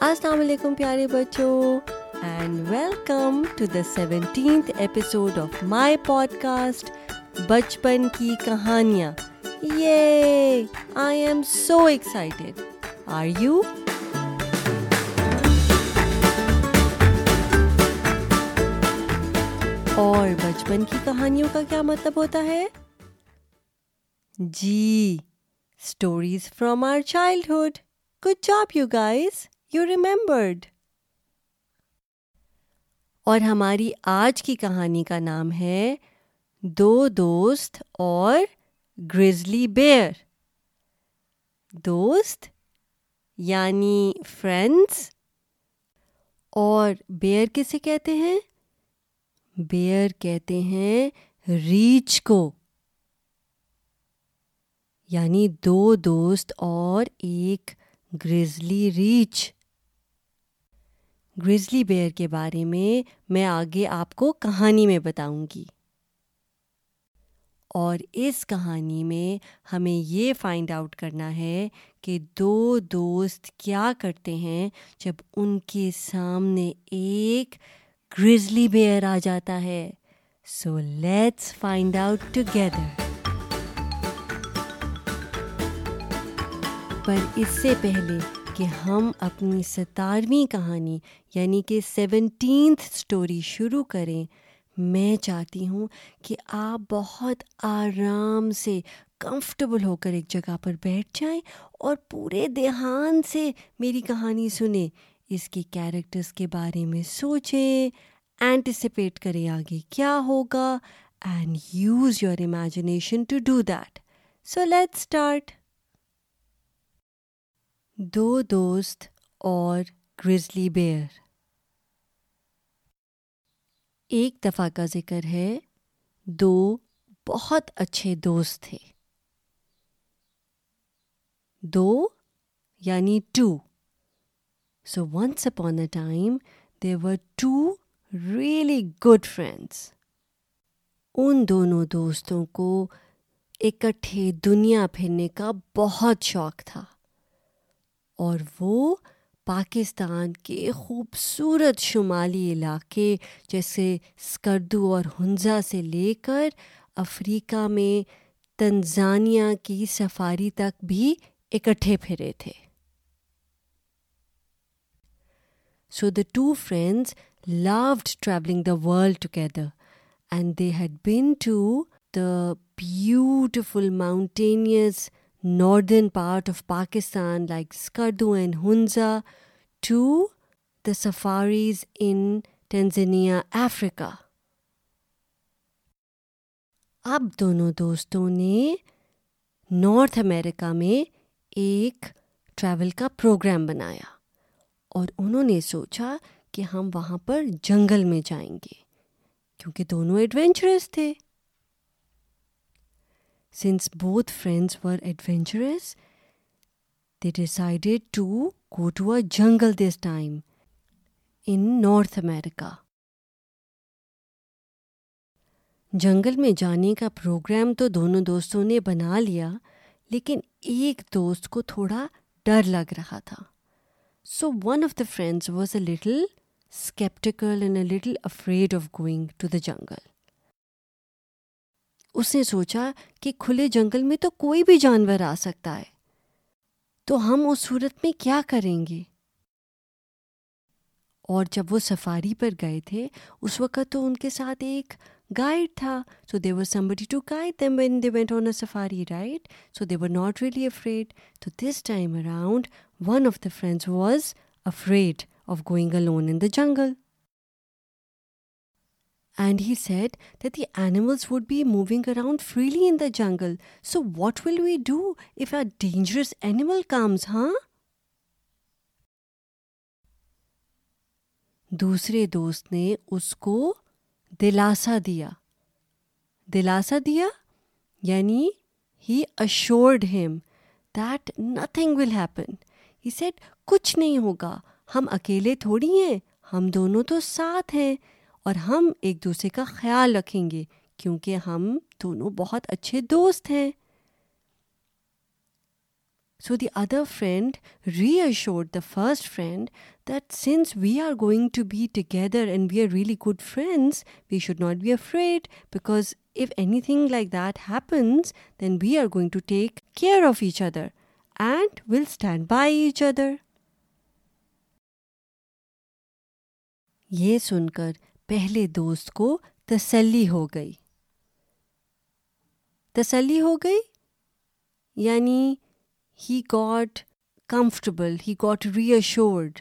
السلام علیکم پیارے بچوں and welcome to the seventeenth episode of my podcast بچپن کی کہانیاں یہ I am so excited are you اور بچپن کی کہانیوں کا کیا مطلب ہوتا ہے؟ جی stories from our childhood good job you guys you remembered اور ہماری آج کی کہانی کا نام ہے دو دوست اور گریزلی بیئر۔ دوست یعنی فرینڈس اور بیئر کسے کہتے ہیں؟ بیئر کہتے ہیں ریچھ کو۔ یعنی دو دوست اور ایک گریزلی ریچھ گریزلی بیئر کے بارے میں میں آگے آپ کو کہانی میں بتاؤں گی۔ اور اس کہانی میں ہمیں یہ فائنڈ آؤٹ کرنا ہے کہ دو دوست کیا کرتے ہیں جب ان کے سامنے ایک گریزلی بیئر آ جاتا ہے۔ So let's find out together پر اس سے پہلے کہ ہم اپنی ستارویں کہانی یعنی کہ سیونٹینتھ اسٹوری شروع کریں، میں چاہتی ہوں کہ آپ بہت آرام سے کمفرٹیبل ہو کر ایک جگہ پر بیٹھ جائیں اور پورے دھیان سے میری کہانی سنیں۔ اس کے کیریکٹرس کے بارے میں سوچیں اینٹیسپیٹ کریں آگے کیا ہوگا and use your imagination to do that so let start دو دوست اور گریزلی بیئر۔ ایک دفعہ کا ذکر ہے، دو بہت اچھے دوست تھے۔ دو یعنی two. So once upon a time they were two really good friends ان دونوں دوستوں کو اکٹھے دنیا پھرنے کا بہت شوق تھا۔ اور وہ پاکستان کے خوبصورت شمالی علاقے جیسے اسکردو اور ہنزا سے لے کر افریقہ میں تنزانیہ کی سفاری تک بھی اکٹھے پھرے تھے۔ So the two friends loved travelling the world together and they had been to the beautiful mountainous northern part of Pakistan like Skardu and Hunza to the safaris in Tanzania, Africa. اب دونوں دوستوں نے north امریکہ میں ایک travel کا programme بنایا اور انہوں نے سوچا کہ ہم وہاں پر جنگل میں جائیں گے کیونکہ دونوں ایڈونچرس تھے Since both friends were adventurous, they decided to go to a jungle this time in North America. جنگل میں جانے کا پروگرام تو دونوں دوستوں نے بنا لیا لیکن ایک دوست کو تھوڑا ڈر لگ رہا تھا so one of the friends was a little sceptical and a little afraid of going to the jungle اس نے سوچا کہ کھلے جنگل میں تو کوئی بھی جانور آ سکتا ہے۔ تو ہم اس صورت میں کیا کریں گے؟ اور جب وہ سفاری پر گئے تھے، اس وقت تو ان کے ساتھ ایک گائیڈ تھا۔ So they were somebody to guide them when they went on a safari right so they were not really afraid تو this time around one of the friends was afraid of going alone in the jungle And he said that the animals would be moving around freely in the jungle. So what will we do if a dangerous animal comes, huh? دوسرے دوست نے اس کو دلاسا دیا دلاسا دیا یعنی he assured him that nothing will happen he said کچھ نہیں ہوگا ہم اکیلے تھوڑی ہیں ہم دونوں تو ساتھ ہیں اور ہم ایک دوسرے کا خیال رکھیں گے کیونکہ ہم دونوں بہت اچھے دوست ہیں۔ So the other friend reassure the first friend that since we are going to be together and we are really good friends we should not be afraid because if anything like that happens then we are going to take care of each other and will stand by each other یہ سن کر پہلے دوست کو تسلی ہو گئی۔ تسلی ہو گئی یعنی he got comfortable he got reassured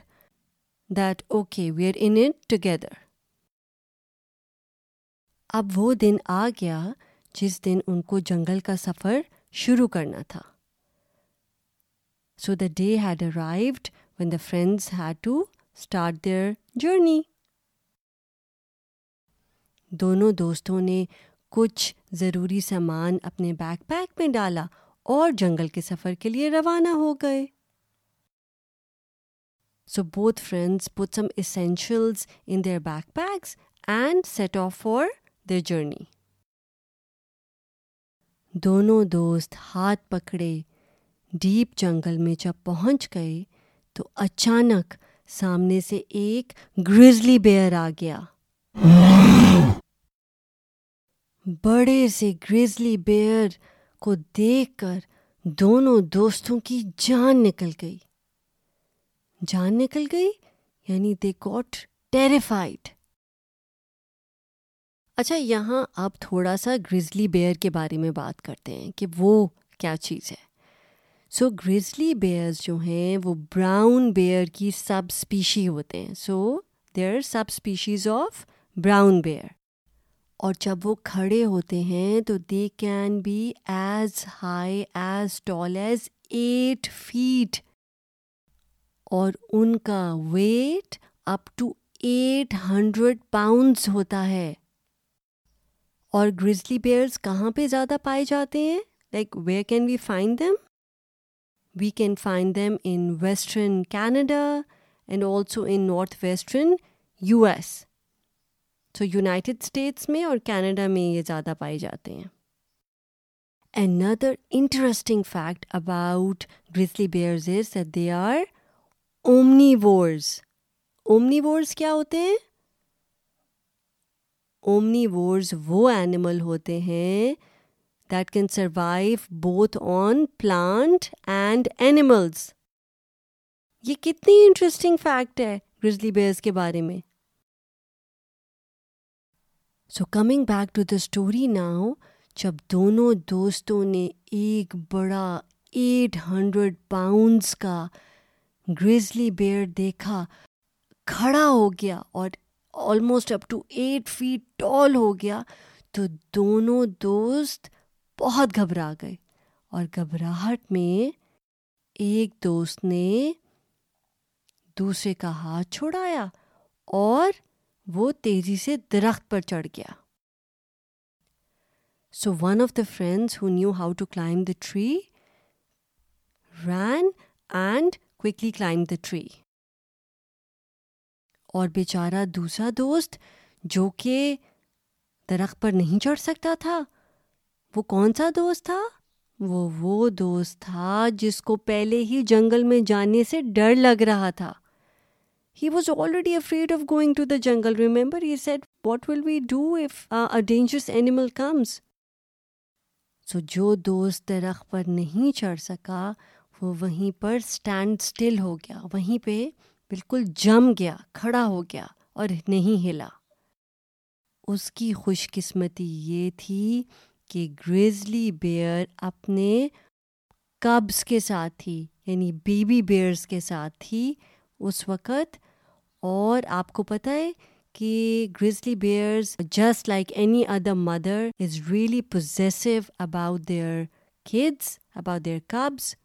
that okay we are in it together اب وہ دن آ گیا جس دن ان کو جنگل کا سفر شروع کرنا تھا۔ So the day had arrived when the friends had to start their journey دونوں دوستوں نے کچھ ضروری سامان اپنے بیک پیک میں ڈالا اور جنگل کے سفر کے لیے روانہ ہو گئے۔ So both friends put some essentials in their backpacks and set off for their journey دونوں دوست ہاتھ پکڑے ڈیپ جنگل میں جب پہنچ گئے تو اچانک سامنے سے ایک گریزلی بیئر آ گیا۔ بڑے سے گریزلی بیئر کو دیکھ کر دونوں دوستوں کی جان نکل گئی۔ جان نکل گئی یعنی دے گاٹ ٹیریفائڈ اچھا یہاں اب تھوڑا سا گریزلی بیئر کے بارے میں بات کرتے ہیں کہ وہ کیا چیز ہے۔ سو گریزلی بیئرز جو ہیں وہ براؤن بیئر کی سب اسپیشی ہوتے ہیں۔ So there subspecies of brown bear. اور جب وہ کھڑے ہوتے ہیں تو they can be as high as tall as eight feet اور ان کا weight up to eight hundred pounds ہوتا ہے۔ اور گریزلی بیئرس کہاں پہ زیادہ پائے جاتے ہیں؟ Like where can we find them we can find them in western Canada and also in north western U S so United States میں اور کینیڈا میں یہ زیادہ پائے جاتے ہیں۔ Another interesting fact about grizzly bears is that they are omnivores omnivores کیا ہوتے ہیں؟ اومنی وورز وہ اینیمل ہوتے ہیں that can survive both on plant and animals یہ کتنی انٹرسٹنگ فیکٹ ہے گریزلی بیئرز کے بارے میں۔ So coming back to the story now جب دونوں دوستوں نے ایک بڑا ایٹ ہنڈریڈ پاؤنڈس کا گریزلی بیئر دیکھا کھڑا ہو گیا اور almost up to eight feet tall ہو گیا تو دونوں دوست بہت گھبرا گئے اور گھبراہٹ میں ایک دوست نے دوسرے کا ہاتھ چھوڑایا اور وہ تیزی سے درخت پر چڑھ گیا۔ So one of the friends who knew how to climb the tree ran and quickly climb the tree اور بیچارہ دوسرا دوست جو کہ درخت پر نہیں چڑھ سکتا تھا، وہ کون سا دوست تھا؟ وہ وہ دوست تھا جس کو پہلے ہی جنگل میں جانے سے ڈر لگ رہا تھا۔ He was already afraid of going to the jungle. Remember, he said, what will we do if uh, a dangerous animal comes? So جو دوست درخت پر نہیں چڑھ سکا وہ وہیں پر اسٹینڈ اسٹل ہو گیا وہیں پہ بالکل جم گیا کھڑا ہو گیا اور نہیں ہلا اس کی خوش قسمتی یہ تھی کہ گریزلی بیئر اپنے کبز کے ساتھ تھی یعنی بیبی بیئرس کے ساتھ تھی اس وقت اور آپ کو پتہ ہے کہ grizzly bears just like any other mother is really possessive about their kids about their cubs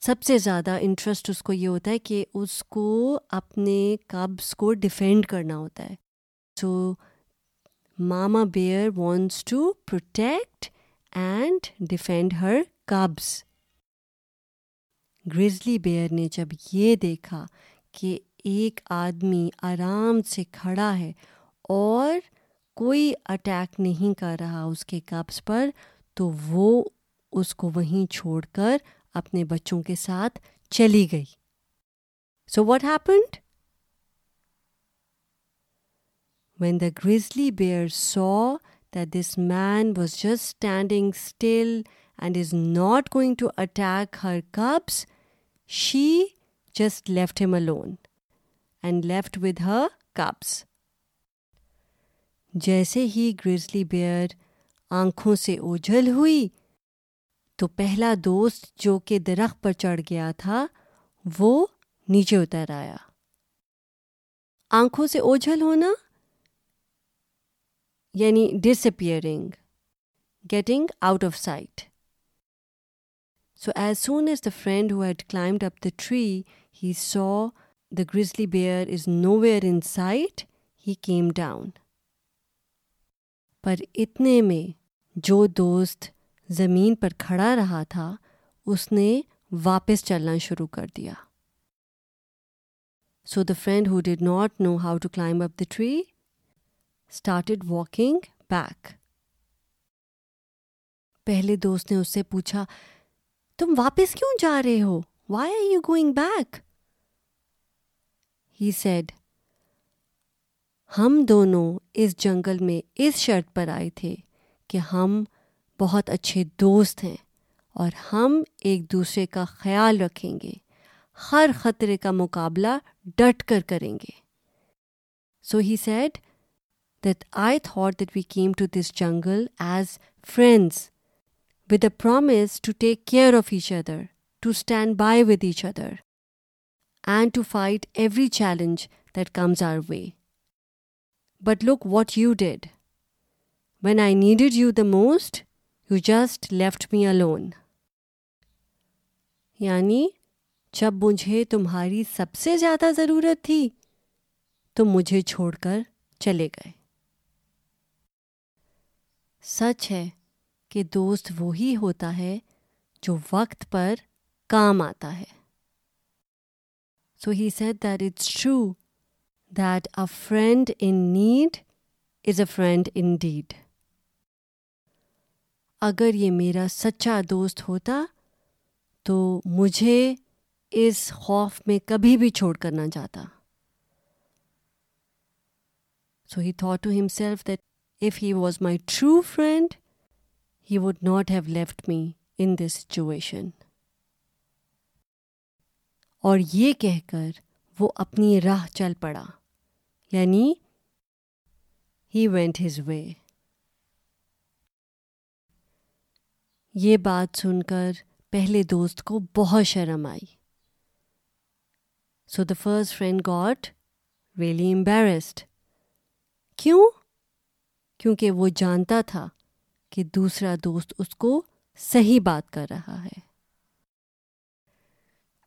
سب سے زیادہ انٹرسٹ اس کو یہ ہوتا ہے کہ اس کو اپنے کبز کو ڈیفینڈ کرنا ہوتا ہے. So mama bear wants to protect and defend her cubs grizzly bear نے جب یہ دیکھا کہ ایک آدمی آرام سے کھڑا ہے اور کوئی اٹیک نہیں کر رہا اس کے کپس پر، تو وہ اس کو وہیں چھوڑ کر اپنے بچوں کے ساتھ چلی گئی۔ So what happened when the grizzly bear so that this man was just standing still and is not going to attack her cubs she just left him alone and left with her cubs جیسے ہی grizzly beer آنکھوں سے اوجھل ہوئی، تو پہلا دوست جو کہ درخت پر چڑھ گیا تھا، وہ نیچے اتر آیا۔ آنکھوں سے اوجھل ہونا یعنی disappearing getting out of sight so as soon as the friend who had climbed up the tree he saw the grizzly bear is nowhere in sight he came down پر اتنے میں جو دوست زمین پر کھڑا رہا تھا اس نے واپس چلنا شروع کر دیا so the friend who did not know how to climb up the tree started walking back پہلے دوست نے اس سے پوچھا تم واپس کیوں جا رہے ہو why are you going back he said ہم دونوں اس جنگل میں اس شرط پر آئے تھے کہ ہم بہت اچھے دوست ہیں اور ہم ایک دوسرے کا خیال رکھیں گے، ہر خطرے کا مقابلہ ڈٹ کر کریں گے. So he said that I thought that we came to this jungle as friends with a promise to take care of each other to stand by with each other and to fight every challenge that comes our way but look what you did when I needed you the most you just left me alone یعنی جب مجھے تمہاری سب سے زیادہ ضرورت تھی تم مجھے چھوڑ کر چلے گئے سچ ہے کہ دوست وہی ہوتا ہے جو وقت پر کام آتا ہے so he said that it's true that a friend in need is a friend indeed اگر یہ میرا سچا دوست ہوتا تو مجھے اس خوف میں کبھی بھی چھوڑ کر نہ جاتا۔ So he thought to himself that if he was my true friend he would not have left me in this situation اور یہ کہہ کر وہ اپنی راہ چل پڑا۔ یعنی ہی وینٹ ہز وے یہ بات سن کر پہلے دوست کو بہت شرم آئی۔ So the first friend got really embarrassed کیوں؟ کیونکہ وہ جانتا تھا کہ دوسرا دوست اس کو صحیح بات کر رہا ہے۔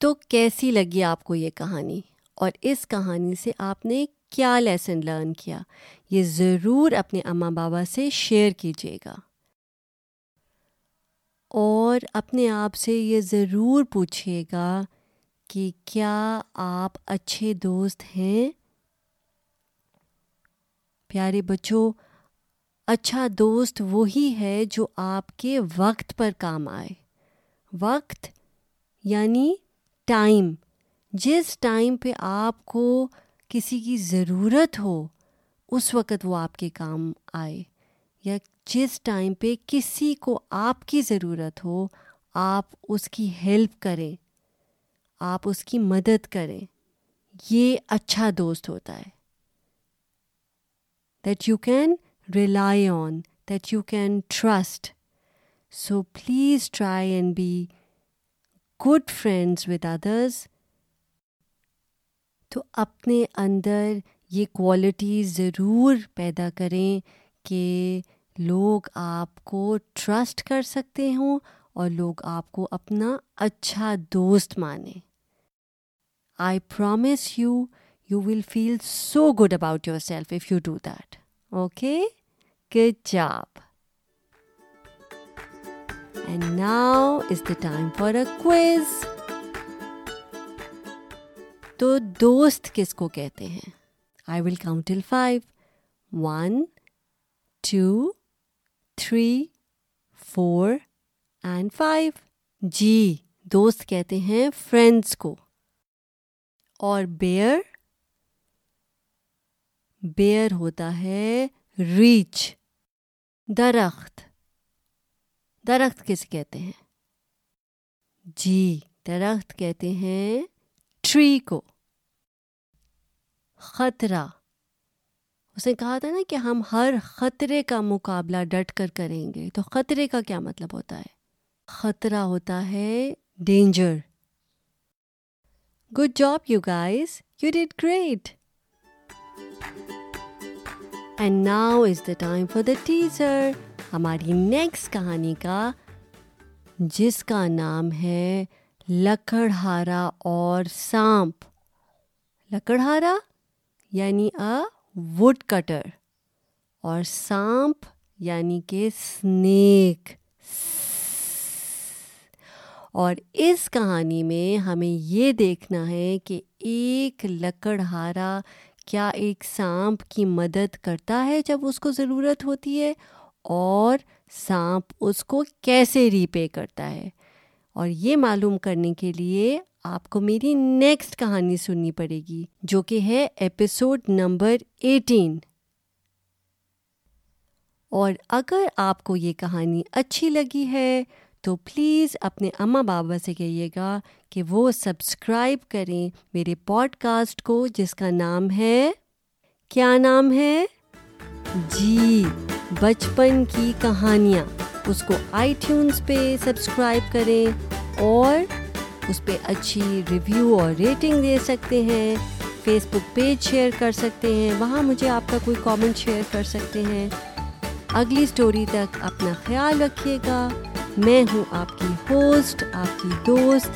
تو کیسی لگی آپ کو یہ کہانی؟ اور اس کہانی سے آپ نے کیا لیسن لرن کیا؟ یہ ضرور اپنے اماں بابا سے شیئر کیجیے گا۔ اور اپنے آپ سے یہ ضرور پوچھیے گا کہ کیا آپ اچھے دوست ہیں؟ پیارے بچوں اچھا دوست وہی ہے جو آپ کے وقت پر کام آئے۔ وقت یعنی ٹائم، جس ٹائم پہ آپ کو کسی کی ضرورت ہو، اس وقت وہ آپ کے کام آئے، یا جس ٹائم پہ کسی کو آپ کی ضرورت ہو، آپ اس کی ہیلپ کریں، آپ اس کی مدد کریں۔ یہ اچھا دوست ہوتا ہے۔ That you can rely on that you can trust so please try and be good friends with others تو اپنے اندر یہ کوالٹی ضرور پیدا کریں کہ لوگ آپ کو ٹرسٹ کر سکتے ہوں اور لوگ آپ کو اپنا اچھا دوست مانیں۔ I promise you you will feel so good about yourself if you do that okay good job and now is the time for a quiz تو دوست کس کو کہتے ہیں؟ I will count till five one two three four and five جی دوست کہتے ہیں friends کو. اور بیئر بیئر ہوتا ہے ریچ درخت. درخت کس کہتے ہیں؟ جی درخت کہتے ہیں ٹری کو۔ خطرہ۔ اس نے کہا تھا نا کہ ہم ہر خطرے کا مقابلہ ڈٹ کر کریں گے۔ تو خطرے کا کیا مطلب ہوتا ہے؟ خطرہ ہوتا ہے danger. Good job you guys, you did great. And now is the time for the teacher ہماری نیکسٹ کہانی کا، جس کا نام ہے لکڑہارا اور سانپ۔ لکڑہارا یعنی ا وڈ کٹر اور سانپ یعنی کہ سنیک اور اس کہانی میں ہمیں یہ دیکھنا ہے کہ ایک لکڑہارا کیا ایک سانپ کی مدد کرتا ہے جب اس کو ضرورت ہوتی ہے اور سانپ اس کو کیسے ری پے کرتا ہے؟ اور یہ معلوم کرنے کے لیے آپ کو میری نیکسٹ کہانی سننی پڑے گی، جو کہ ہے ایپیسوڈ نمبر ایٹین۔ اور اگر آپ کو یہ کہانی اچھی لگی ہے، تو پلیز اپنے اماں بابا سے کہیے گا کہ وہ سبسکرائب کریں میرے پوڈ کاسٹ کو، جس کا نام ہے، کیا نام ہے؟ جی بچپن کی کہانیاں۔ اس کو آئی ٹیونس پہ سبسکرائب کریں اور اس پہ اچھی ریویو اور ریٹنگ دے سکتے ہیں۔ فیس بک پیج شیئر کر سکتے ہیں۔ وہاں مجھے آپ کا کوئی کامنٹ شیئر کر سکتے ہیں۔ اگلی اسٹوری تک اپنا خیال رکھیے گا۔ میں ہوں آپ کی ہوسٹ آپ کی دوست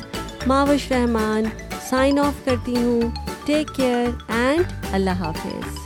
ماوش رحمان۔ سائن آف کرتی ہوں۔ ٹیک کیئر اینڈ اللہ حافظ۔